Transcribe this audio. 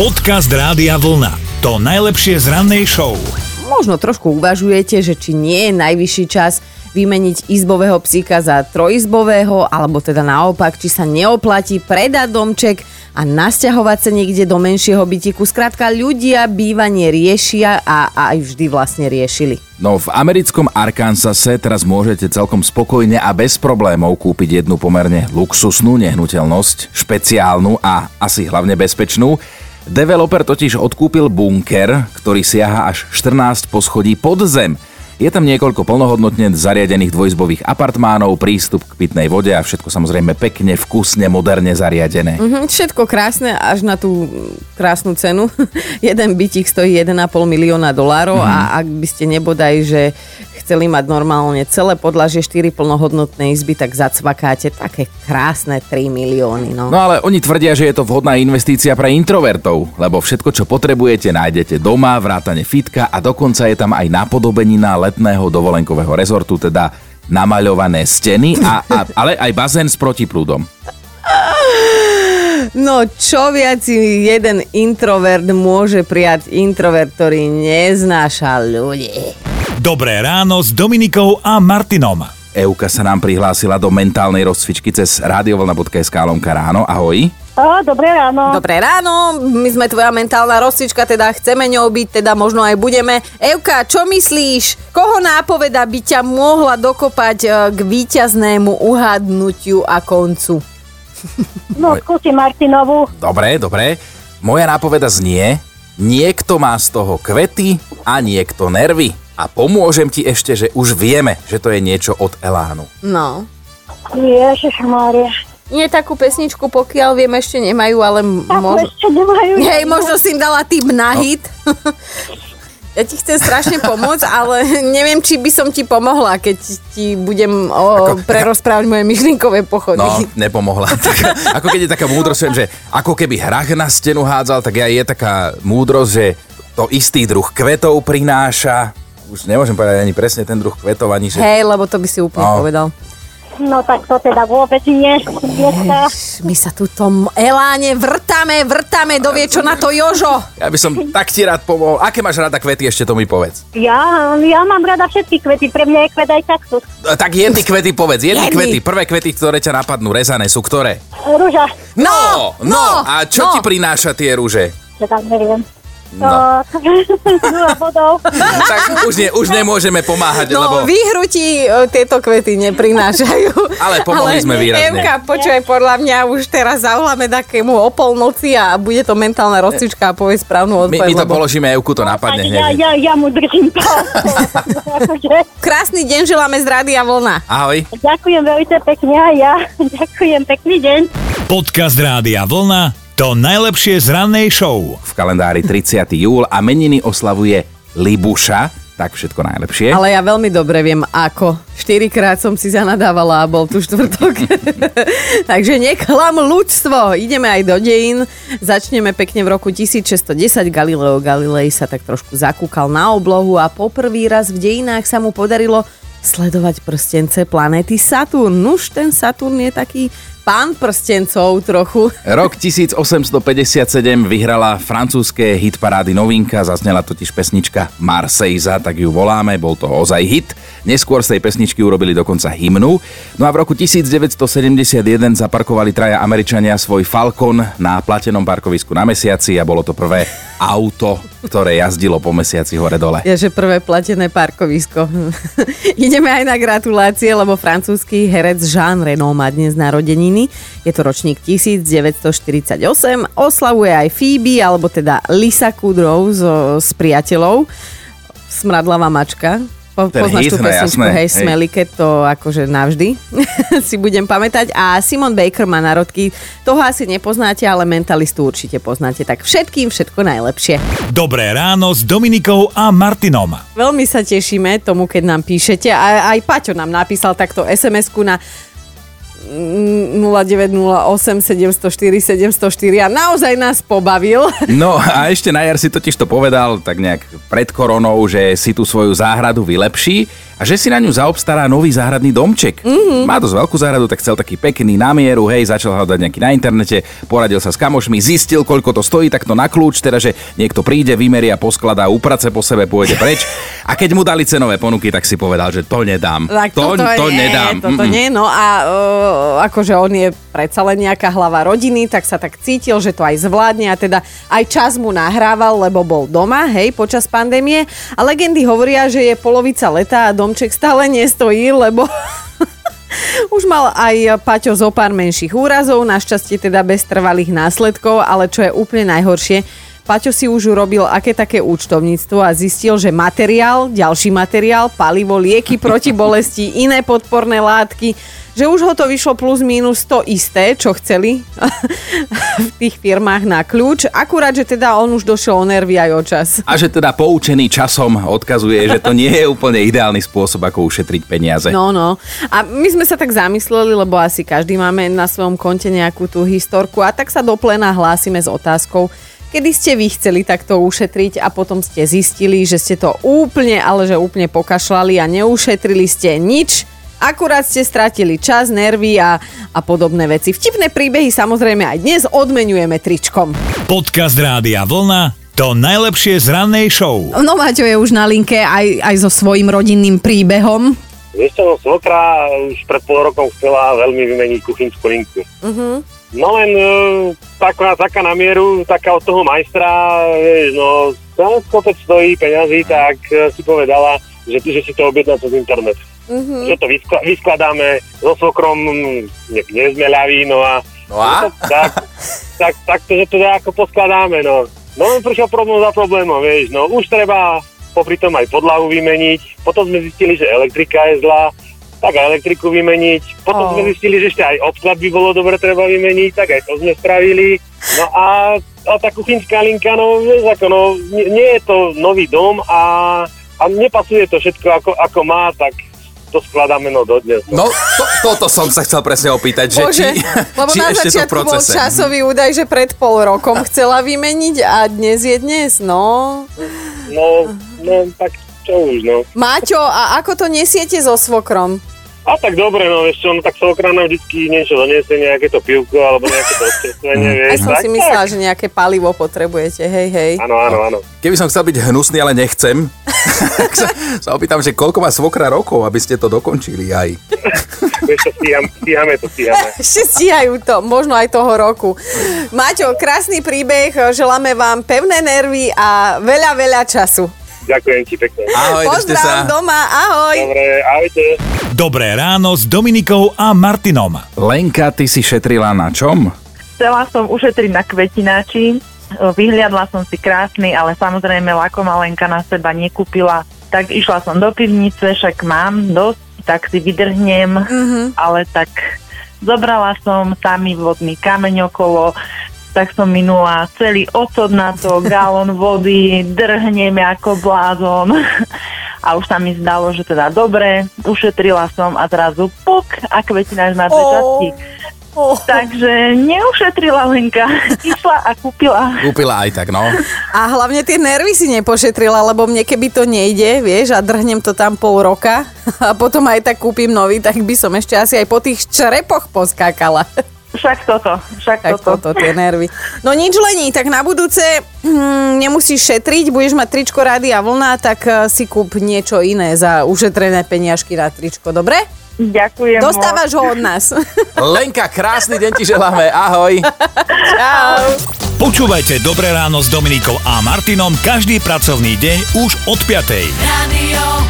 Podcast Rádia Vlna. To najlepšie z rannej show. Možno trošku uvažujete, že či nie je najvyšší čas vymeniť izbového psíka za trojizbového, alebo teda naopak, či sa neoplatí predať domček a nasťahovať sa niekde do menšieho bytiku. Skrátka, ľudia bývanie riešia a, a aj vždy vlastne riešili. No v americkom Arkansase teraz môžete celkom spokojne a bez problémov kúpiť jednu pomerne luxusnú nehnuteľnosť, špeciálnu a asi hlavne bezpečnú. Developer totiž odkúpil bunker, ktorý siaha až 14 poschodí pod zem. Je tam niekoľko plnohodnotne zariadených dvojizbových apartmánov, prístup k pitnej vode a všetko samozrejme pekne, vkusne, moderne zariadené. Mhm, všetko krásne až na tú krásnu cenu. Jeden bytik stojí 1,5 milióna dolárov a ak by ste nebodaj, že chceli mať normálne celé podlažie 4 plnohodnotné izby, tak zacvakáte také krásne 3 milióny. No. No ale oni tvrdia, že je to vhodná investícia pre introvertov, lebo všetko, čo potrebujete, nájdete doma, vrátane fitka a dokonca je tam aj napodobenina letného dovolenkového rezortu, teda namaľované steny, a, a, ale aj bazén s protiprúdom. no čo viac jeden introvert môže prijať introvert, ktorý neznáša ľudí. Dobré ráno s Dominikou a Martinom. Euka sa nám prihlásila do mentálnej rozcvičky cez radiovolna.sk lomka ráno. Ahoj. Á, dobré ráno. Dobré ráno, my sme tvoja mentálna rozcvička, teda chceme ňou byť, teda možno aj budeme. Evka, čo myslíš? Koho nápoveda by ťa mohla dokopať e, k víťaznému uhadnutiu a koncu? No, skúsim Martinovu. Dobre, dobre. Moja nápoveda znie, niekto má z toho kvety a niekto nervy. A pomôžem ti ešte, že už vieme, že to je niečo od Elánu. No. Ježišmária. Nie takú pesničku, pokiaľ viem, ešte nemajú, ale možno... ešte nemajú. Hej, možno si im dala tým na hit. Ja ti chcem strašne pomôcť, ale neviem, či by som ti pomohla, keď ti budem o, Ako- prerozprávať moje myšlienkové pochody. No, nepomohla. Taká, ako keď je taká múdrosť, viem, že ako keby hrách na stenu hádzal, tak aj je taká múdrosť, že to istý druh kvetov prináša. Už nemôžem povedať ani presne ten druh kvetov, ani že... Hej, lebo to by si úplne No. povedal. No tak to teda vôbec nie. Dneska. My sa tu tom eláne vrtame, vrtame, dovie čo na to Jožo. Ja by som tak ti rád pomohol. Aké máš rada kvety, ešte to mi povedz. Ja, ja mám rada všetky kvety, pre mňa je kvet aj kaktus. E, Tak jedny kvety povedz, jedny Jedny. kvety. Prvé kvety, ktoré ťa napadnú, rezané, sú ktoré? Rúža, No, no, A čo no. ti prináša tie rúže? teda neviem. No. No. Bodov. Tak už, nie, už nemôžeme pomáhať, No, lebo... výhru ti e, tieto kvety neprinášajú. Ale pomohli sme výrazne. Evka, počúvaj, podľa mňa už teraz zavoláme takému o polnoci a bude to mentálna rozcvička a povie správnu My, odpoveď. my to lebo- položíme, Euku to napadne hneď. ja, ja, ja mu držím to. Krásny deň želáme z Rádia Vlna. Ahoj. ďakujem veľmi pekne a ja. Ďakujem, pekný deň. Podcast Rádia Vlna. To najlepšie z rannej show. V kalendári 30. júl a meniny oslavuje Libuša, tak všetko najlepšie. Ale ja veľmi dobre viem, ako. Štyrikrát som si zanadávala a bol tu štvrtok. Takže neklam ľudstvo. Ideme aj do dejín. Začneme pekne v roku 1610. Galileo Galilei sa tak trošku zakúkal na oblohu a poprvý raz v dejinách sa mu podarilo sledovať prstence planéty Saturn. Nuž ten Saturn je taký pán prstencov trochu. Rok 1857 vyhrala francúzske hitparády novinka, zaznela totiž pesnička Marseiza, tak ju voláme, bol to ozaj hit. Neskôr z tej pesničky urobili dokonca hymnu. No a v roku 1971 zaparkovali traja Američania svoj Falcon na platenom parkovisku na mesiaci a bolo to prvé auto, ktoré jazdilo po mesiaci hore-dole. Je, že prvé platené parkovisko. Ideme aj na gratulácie, lebo francúzsky herec Jean Reno má dnes narodeniny. Je to ročník 1948. Oslavuje aj Phoebe, alebo teda Lisa Kudrow so, s priateľov. Smradlavá mačka. Po, Ten poznáš hit, tú no pesničku, jasné, hej, hej. Smelike, to akože navždy si budem pamätať. A Simon Baker má narodky, toho asi nepoznáte, ale mentalistu určite poznáte. Tak všetkým všetko najlepšie. Dobré ráno s Dominikou a Martinom. Veľmi sa tešíme tomu, keď nám píšete. A aj Paťo nám napísal takto SMS-ku na 0908 704 704 a naozaj nás pobavil. No a ešte na jar si totiž to povedal tak nejak pred koronou, že si tú svoju záhradu vylepší a že si na ňu zaobstará nový záhradný domček. Mm-hmm. Má dosť veľkú záhradu, tak chcel taký pekný na mieru, hej, začal hľadať nejaký na internete, poradil sa s kamošmi, zistil, koľko to stojí, tak to na kľúč, teda, že niekto príde, vymeria, poskladá, uprace po sebe, pôjde preč. A keď mu dali cenové ponuky, tak si povedal, že to nedám. Tak to, toto to nie, nedám. Toto Mm-mm. nie, no a uh, akože on je predsa len nejaká hlava rodiny, tak sa tak cítil, že to aj zvládne a teda aj čas mu nahrával, lebo bol doma, hej, počas pandémie. A legendy hovoria, že je polovica leta a domček stále nestojí, lebo Už mal aj Paťo zo pár menších úrazov, našťastie teda bez trvalých následkov, ale čo je úplne najhoršie, Paťo si už urobil aké také účtovníctvo a zistil, že materiál, ďalší materiál, palivo, lieky proti bolesti, iné podporné látky, že už ho to vyšlo plus minus to isté, čo chceli v tých firmách na kľúč. Akurát, že teda on už došiel o nervy aj o čas. A že teda poučený časom odkazuje, že to nie je úplne ideálny spôsob, ako ušetriť peniaze. No, no. A my sme sa tak zamysleli, lebo asi každý máme na svojom konte nejakú tú historku a tak sa do plena hlásime s otázkou, kedy ste vy chceli takto ušetriť a potom ste zistili, že ste to úplne, ale že úplne pokašľali a neušetrili ste nič. Akurát ste stratili čas, nervy a, a podobné veci. Vtipné príbehy samozrejme aj dnes odmenujeme tričkom. Podcast Rádia Vlna to najlepšie z rannej show. No Maťo je už na linke aj, aj so svojím rodinným príbehom. Vieš čo, no svokra už pred pol rokom chcela veľmi vymeniť kuchynskú linku. Uh-huh. No len e, taká, taká na mieru, taká od toho majstra, vieš, no, ten kopec stojí peňazí, tak e, si povedala, že, že si to objedná cez internet. Uh-huh. Že to vyskla, vyskladáme so svokrom, mm, ne, nie sme ľaví, no a... No a? Tak, tak, tak to, že to ako poskladáme, no. No len prišiel problém za problémom, vieš, no už treba popri tom aj podlahu vymeniť, potom sme zistili, že elektrika je zlá, tak aj elektriku vymeniť. Potom Oh. sme zistili, že ešte aj obklad by bolo dobre treba vymeniť, tak aj to sme spravili. No a, a tá kuchynská linka, no vieš ako, no nie, nie je to nový dom a, a nepasuje to všetko ako, ako má, tak to skladáme no dodnes. No, No. to, toto som sa chcel presne opýtať, že Bože, či, lebo či na ešte to v začiatku bol procese. časový údaj, že pred pol rokom chcela vymeniť a dnes je dnes, no. no, no tak čo už, no. Maťo, a ako to nesiete so svokrom? A tak dobre, no vieš čo, no tak nám vždycky niečo doniesie, nejaké to pivko alebo nejaké to občerstvenie, Mm. vieš. Aj som tak, si myslela, tak. že nejaké palivo potrebujete, hej, hej. Áno, áno, áno. Keby som chcel byť hnusný, ale nechcem, tak sa, sa opýtam, že koľko má svokra rokov, aby ste to dokončili aj. Vieš čo, stíham, stíhame to, stíhame. Ešte stíhajú to, možno aj toho roku. Maťo, krásny príbeh, želáme vám pevné nervy a veľa, veľa času. Ďakujem ti pekne. Ahoj, držte sa. Pozdrav doma, ahoj. Dobre, ahojte. Dobré ráno s Dominikou a Martinom. Lenka, ty si šetrila na čom? Chcela som ušetriť na kvetináči, vyhliadla som si krásny, ale samozrejme lakomá Lenka na seba nekúpila. Tak išla som do pivnice, však mám dosť, tak si vydrhnem, Mhm. ale tak zobrala som samý vodný kameň okolo, tak som minula celý ocot na to, galón vody, drhnem ako blázon. A už sa mi zdalo, že teda dobre, ušetrila som a zrazu puk a kvetináč má dve Ó. časti. Oh. Takže neušetrila Lenka. Išla a kúpila. Kúpila aj tak, no. A hlavne tie nervy si nepošetrila, lebo mne keby to nejde, vieš, a drhnem to tam pol roka a potom aj tak kúpim nový, tak by som ešte asi aj po tých črepoch poskákala. Však toto, však Tak toto. toto, tie nervy. No nič lení, tak na budúce hm, nemusíš šetriť, budeš mať tričko Rádia Vlna, tak eh, si kúp niečo iné za ušetrené peniažky na tričko, dobre? Ďakujem. Dostávaš ho od nás. Lenka, krásny deň ti želáme, ahoj. Čau. Počúvajte Dobré ráno s Dominikou a Martinom každý pracovný deň už od 5. Radio